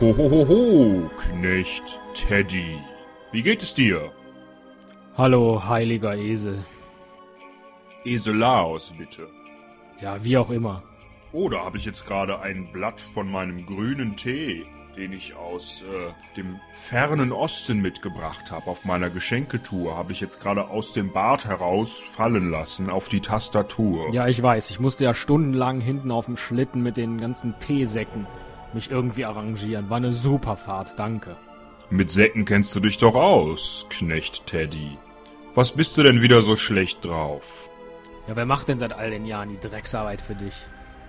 Hohohoho, Knecht Teddy. Wie geht es dir? Hallo, heiliger Esel. Eselaos, bitte. Ja, wie auch immer. Oh, da habe ich jetzt gerade ein Blatt von meinem grünen Tee, den ich aus äh, dem fernen Osten mitgebracht habe. Auf meiner Geschenketour habe ich jetzt gerade aus dem Bad heraus fallen lassen auf die Tastatur. Ja, ich weiß. Ich musste ja stundenlang hinten auf dem Schlitten mit den ganzen Teesäcken mich irgendwie arrangieren. War eine super Fahrt, danke. Mit Säcken kennst du dich doch aus, Knecht Teddy. Was bist du denn wieder so schlecht drauf? Ja, wer macht denn seit all den Jahren die Drecksarbeit für dich?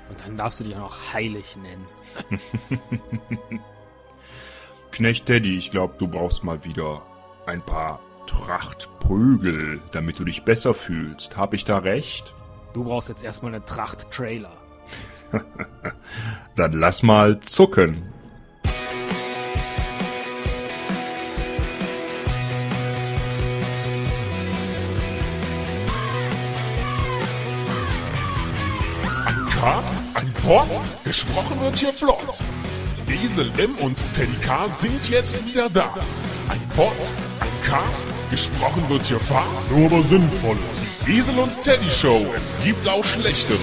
Und dann darfst du dich auch noch heilig nennen. Knecht Teddy, ich glaube, du brauchst mal wieder ein paar Trachtprügel, damit du dich besser fühlst. Hab ich da recht? Du brauchst jetzt erstmal eine Tracht-Trailer. Dann lass mal zucken. Ein Cast, ein Pod, gesprochen wird hier flott. Esel M und Teddy K sind jetzt wieder da. Ein Pod, ein Cast, gesprochen wird hier fast, nur aber sinnvoll. Die Esel und Teddy Show, es gibt auch schlechtere.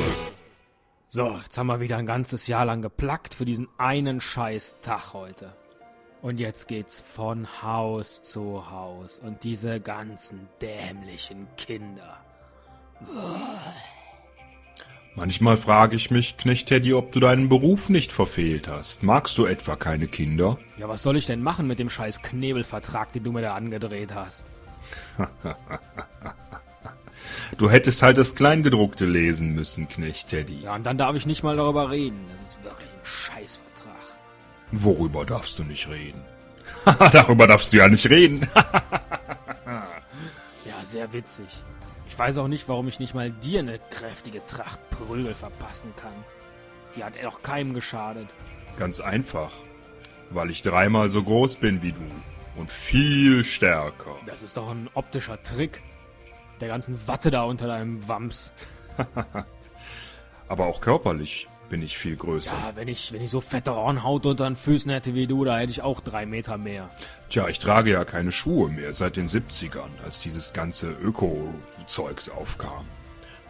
So, jetzt haben wir wieder ein ganzes Jahr lang geplackt für diesen einen scheiß Tag heute. Und jetzt geht's von Haus zu Haus. Und diese ganzen dämlichen Kinder. Manchmal frage ich mich, Knecht Teddy, ob du deinen Beruf nicht verfehlt hast. Magst du etwa keine Kinder? Ja, was soll ich denn machen mit dem scheiß Knebelvertrag, den du mir da angedreht hast? Du hättest halt das Kleingedruckte lesen müssen, Knecht Teddy. Ja, und dann darf ich nicht mal darüber reden. Das ist wirklich ein Scheißvertrag. Worüber darfst du nicht reden? Darüber darfst du ja nicht reden. Ja, sehr witzig. Ich weiß auch nicht, warum ich nicht mal dir eine kräftige Tracht Prügel verpassen kann. Die hat doch keinem geschadet. Ganz einfach. Weil ich dreimal so groß bin wie du. Und viel stärker. Das ist doch ein optischer Trick. Der ganzen Watte da unter deinem Wams. Aber auch körperlich bin ich viel größer. Ja, wenn ich, wenn ich so fette Hornhaut unter den Füßen hätte wie du, da hätte ich auch drei Meter mehr. Tja, ich trage ja keine Schuhe mehr seit den 70ern, als dieses ganze Öko-Zeugs aufkam.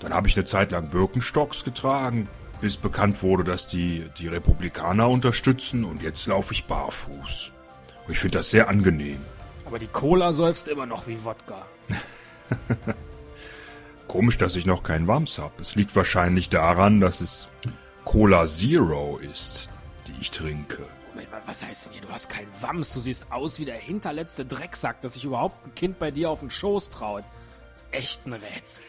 Dann habe ich eine Zeit lang Birkenstocks getragen, bis bekannt wurde, dass die die Republikaner unterstützen und jetzt laufe ich barfuß. Und ich finde das sehr angenehm. Aber die Cola säufst immer noch wie Wodka. Komisch, dass ich noch keinen Wams habe. Es liegt wahrscheinlich daran, dass es Cola Zero ist, die ich trinke. Moment mal, was heißt denn hier? Du hast keinen Wams. Du siehst aus wie der hinterletzte Drecksack, dass sich überhaupt ein Kind bei dir auf den Schoß traut. Das ist echt ein Rätsel.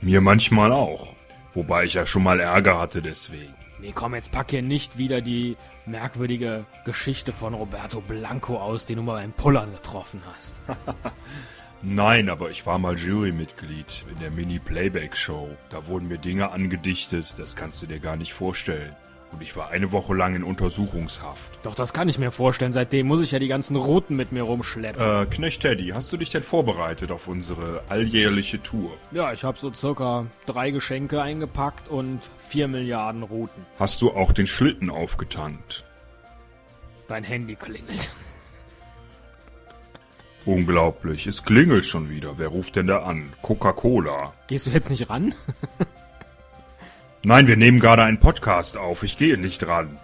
Mir manchmal auch. Wobei ich ja schon mal Ärger hatte deswegen. Nee, komm, jetzt pack hier nicht wieder die merkwürdige Geschichte von Roberto Blanco aus, den du mal beim Pullern getroffen hast. Nein, aber ich war mal Jurymitglied in der Mini-Playback-Show. Da wurden mir Dinge angedichtet, das kannst du dir gar nicht vorstellen. Und ich war eine Woche lang in Untersuchungshaft. Doch, das kann ich mir vorstellen. Seitdem muss ich ja die ganzen Routen mit mir rumschleppen. Äh, Knecht Teddy, hast du dich denn vorbereitet auf unsere alljährliche Tour? Ja, ich habe so circa drei Geschenke eingepackt und vier Milliarden Routen. Hast du auch den Schlitten aufgetankt? Dein Handy klingelt. Unglaublich, es klingelt schon wieder. Wer ruft denn da an? Coca-Cola. Gehst du jetzt nicht ran? Nein, wir nehmen gerade einen Podcast auf. Ich gehe nicht ran.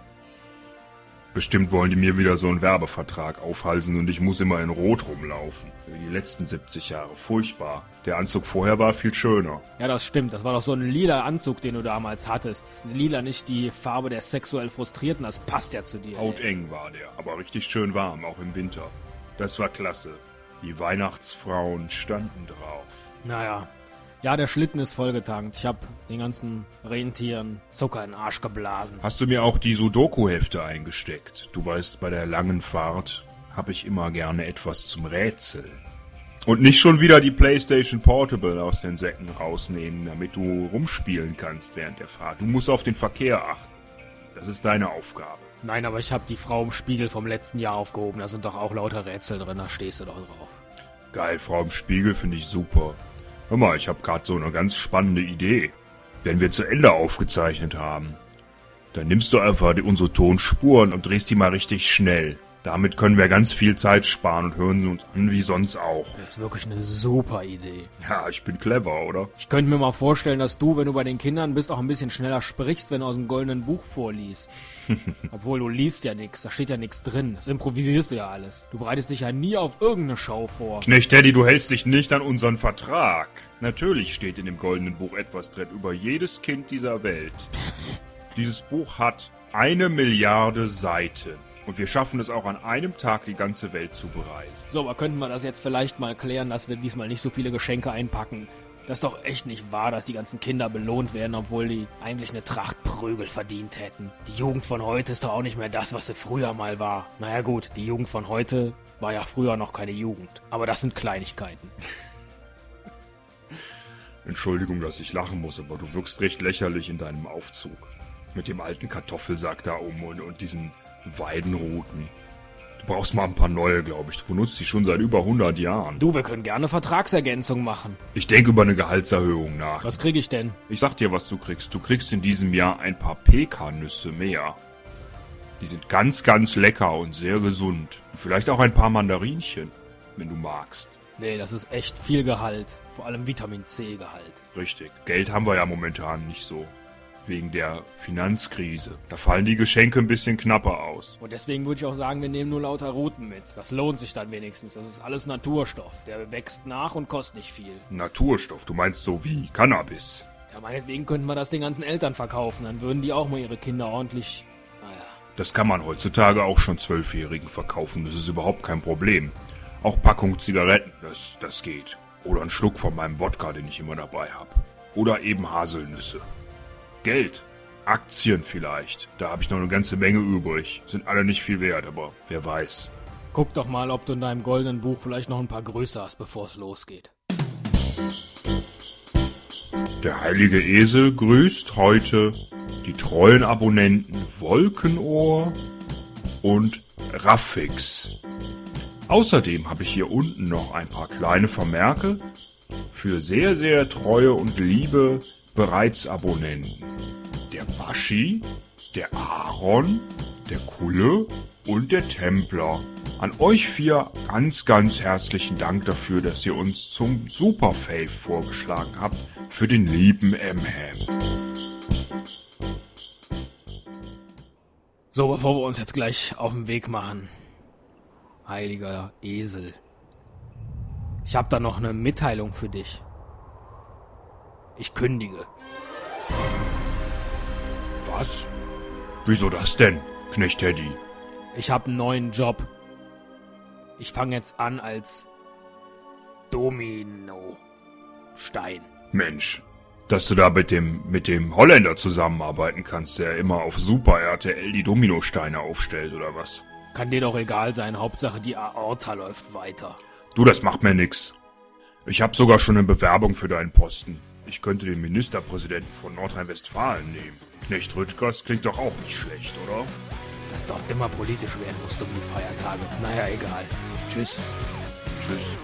Bestimmt wollen die mir wieder so einen Werbevertrag aufhalsen und ich muss immer in Rot rumlaufen. Wie die letzten 70 Jahre. Furchtbar. Der Anzug vorher war viel schöner. Ja, das stimmt. Das war doch so ein lila Anzug, den du damals hattest. Lila nicht die Farbe der sexuell Frustrierten, das passt ja zu dir. Hauteng war der, aber richtig schön warm, auch im Winter. Das war klasse. Die Weihnachtsfrauen standen drauf. Naja. Ja, der Schlitten ist vollgetankt. Ich hab den ganzen Rentieren Zucker in den Arsch geblasen. Hast du mir auch die Sudoku-Hefte eingesteckt? Du weißt, bei der langen Fahrt habe ich immer gerne etwas zum Rätseln. Und nicht schon wieder die PlayStation Portable aus den Säcken rausnehmen, damit du rumspielen kannst während der Fahrt. Du musst auf den Verkehr achten. Das ist deine Aufgabe. Nein, aber ich hab die Frau im Spiegel vom letzten Jahr aufgehoben. Da sind doch auch lauter Rätsel drin, da stehst du doch drauf. Geil, Frau im Spiegel finde ich super. Hör mal, ich habe gerade so eine ganz spannende Idee. Wenn wir zu Ende aufgezeichnet haben, Dann nimmst du einfach unsere Tonspuren und drehst die mal richtig schnell. Damit können wir ganz viel Zeit sparen und hören sie uns an wie sonst auch. Das ist wirklich eine super Idee. Ja, ich bin clever, oder? Ich könnte mir mal vorstellen, dass du, wenn du bei den Kindern bist, auch ein bisschen schneller sprichst, wenn du aus dem goldenen Buch vorliest. Obwohl du liest ja nichts, da steht ja nichts drin. Das improvisierst du ja alles. Du bereitest dich ja nie auf irgendeine Show vor. Knecht Teddy, du hältst dich nicht an unseren Vertrag. Natürlich steht in dem goldenen Buch etwas drin über jedes Kind dieser Welt. Dieses Buch hat eine Milliarde Seiten. Und wir schaffen es auch an einem Tag, die ganze Welt zu bereisen. So, aber könnten wir das jetzt vielleicht mal klären, dass wir diesmal nicht so viele Geschenke einpacken? Das ist doch echt nicht wahr, dass die ganzen Kinder belohnt werden, obwohl die eigentlich eine Tracht Prügel verdient hätten. Die Jugend von heute ist doch auch nicht mehr das, was sie früher mal war. Naja gut, die Jugend von heute war ja früher noch keine Jugend. Aber das sind Kleinigkeiten. Entschuldigung, dass ich lachen muss, aber du wirkst recht lächerlich in deinem Aufzug. Mit dem alten Kartoffelsack da um und, und diesen Weidenruten. Du brauchst mal ein paar neue, glaube ich. Du benutzt die schon seit über 100 Jahren. Du, wir können gerne Vertragsergänzung machen. Ich denke über eine Gehaltserhöhung nach. Was krieg ich denn? Ich sag dir, was du kriegst. Du kriegst in diesem Jahr ein paar Pekannüsse mehr. Die sind ganz, ganz lecker und sehr gesund. Und vielleicht auch ein paar Mandarinchen, wenn du magst. Nee, das ist echt viel Gehalt. Vor allem Vitamin C Gehalt. Richtig. Geld haben wir ja momentan nicht so. Wegen der Finanzkrise. Da fallen die Geschenke ein bisschen knapper aus. Und deswegen würde ich auch sagen, wir nehmen nur lauter Routen mit. Das lohnt sich dann wenigstens. Das ist alles Naturstoff. Der wächst nach und kostet nicht viel. Naturstoff, du meinst so wie Cannabis. Ja, meinetwegen könnten wir das den ganzen Eltern verkaufen. Dann würden die auch mal ihre Kinder ordentlich. Naja. Das kann man heutzutage auch schon Zwölfjährigen verkaufen. Das ist überhaupt kein Problem. Auch Packung Zigaretten, das, das geht. Oder ein Schluck von meinem Wodka, den ich immer dabei habe. Oder eben Haselnüsse. Geld. Aktien vielleicht. Da habe ich noch eine ganze Menge übrig. Sind alle nicht viel wert, aber wer weiß. Guck doch mal, ob du in deinem goldenen Buch vielleicht noch ein paar Größe hast, bevor es losgeht. Der heilige Esel grüßt heute die treuen Abonnenten Wolkenohr und Raffix. Außerdem habe ich hier unten noch ein paar kleine Vermerke für sehr, sehr treue und liebe Bereits-Abonnenten. Der Baschi, der Aaron, der Kulle und der Templer. An euch vier ganz, ganz herzlichen Dank dafür, dass ihr uns zum Super Fave vorgeschlagen habt für den lieben M-Ham. So, bevor wir uns jetzt gleich auf den Weg machen. Heiliger Esel. Ich habe da noch eine Mitteilung für dich. Ich kündige. Was? Wieso das denn, Knecht Teddy? Ich habe einen neuen Job. Ich fange jetzt an als Domino Stein. Mensch, dass du da mit dem, mit dem Holländer zusammenarbeiten kannst, der immer auf Super RTL die Dominosteine aufstellt, oder was? Kann dir doch egal sein, Hauptsache die Aorta läuft weiter. Du, das macht mir nix. Ich habe sogar schon eine Bewerbung für deinen Posten. Ich könnte den Ministerpräsidenten von Nordrhein-Westfalen nehmen. Knecht Rüttgers klingt doch auch nicht schlecht, oder? Dass doch immer politisch werden musst um die Feiertage. Naja, egal. Tschüss. Tschüss.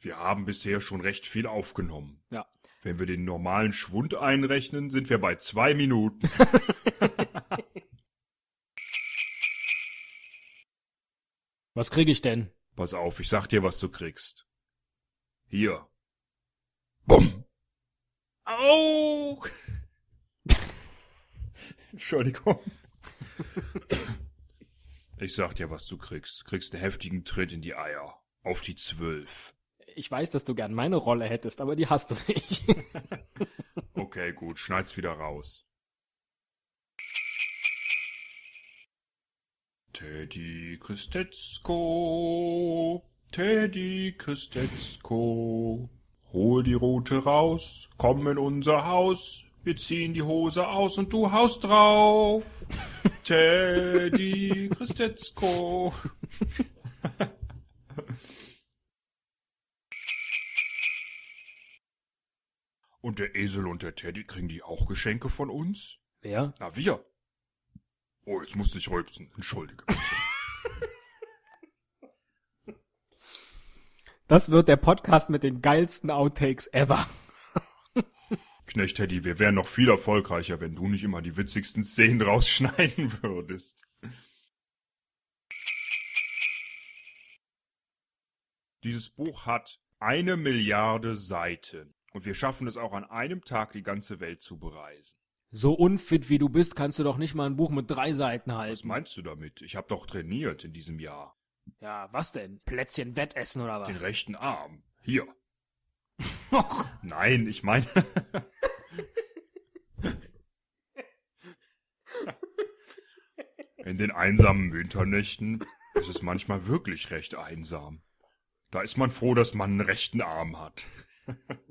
Wir haben bisher schon recht viel aufgenommen. Ja. Wenn wir den normalen Schwund einrechnen, sind wir bei zwei Minuten. Was krieg ich denn? Pass auf, ich sag dir, was du kriegst. Hier. Bumm. Au! Entschuldigung. Ich sag dir, was du kriegst. Kriegst einen heftigen Tritt in die Eier. Auf die Zwölf. Ich weiß, dass du gern meine Rolle hättest, aber die hast du nicht. Okay, gut, schneid's wieder raus. Teddy Christetzko, Teddy Christetzko, hol die Rute raus, komm in unser Haus, wir ziehen die Hose aus und du haust drauf. Teddy Christetzko. Und der Esel und der Teddy kriegen die auch Geschenke von uns? Wer? Na, wir. Oh, jetzt musste ich rülpsen. Entschuldige bitte. Das wird der Podcast mit den geilsten Outtakes ever. Knecht Teddy, wir wären noch viel erfolgreicher, wenn du nicht immer die witzigsten Szenen rausschneiden würdest. Dieses Buch hat eine Milliarde Seiten. Und wir schaffen es auch an einem Tag, die ganze Welt zu bereisen. So unfit wie du bist, kannst du doch nicht mal ein Buch mit drei Seiten Was halten. meinst du damit? Ich habe doch trainiert in diesem Jahr. Ja, was denn? Plätzchen Wettessen oder was? Den rechten Arm. Hier. Och, Nein, ich meine. In den einsamen Winternächten ist es manchmal wirklich recht einsam. Da ist man froh, dass man einen rechten Arm hat.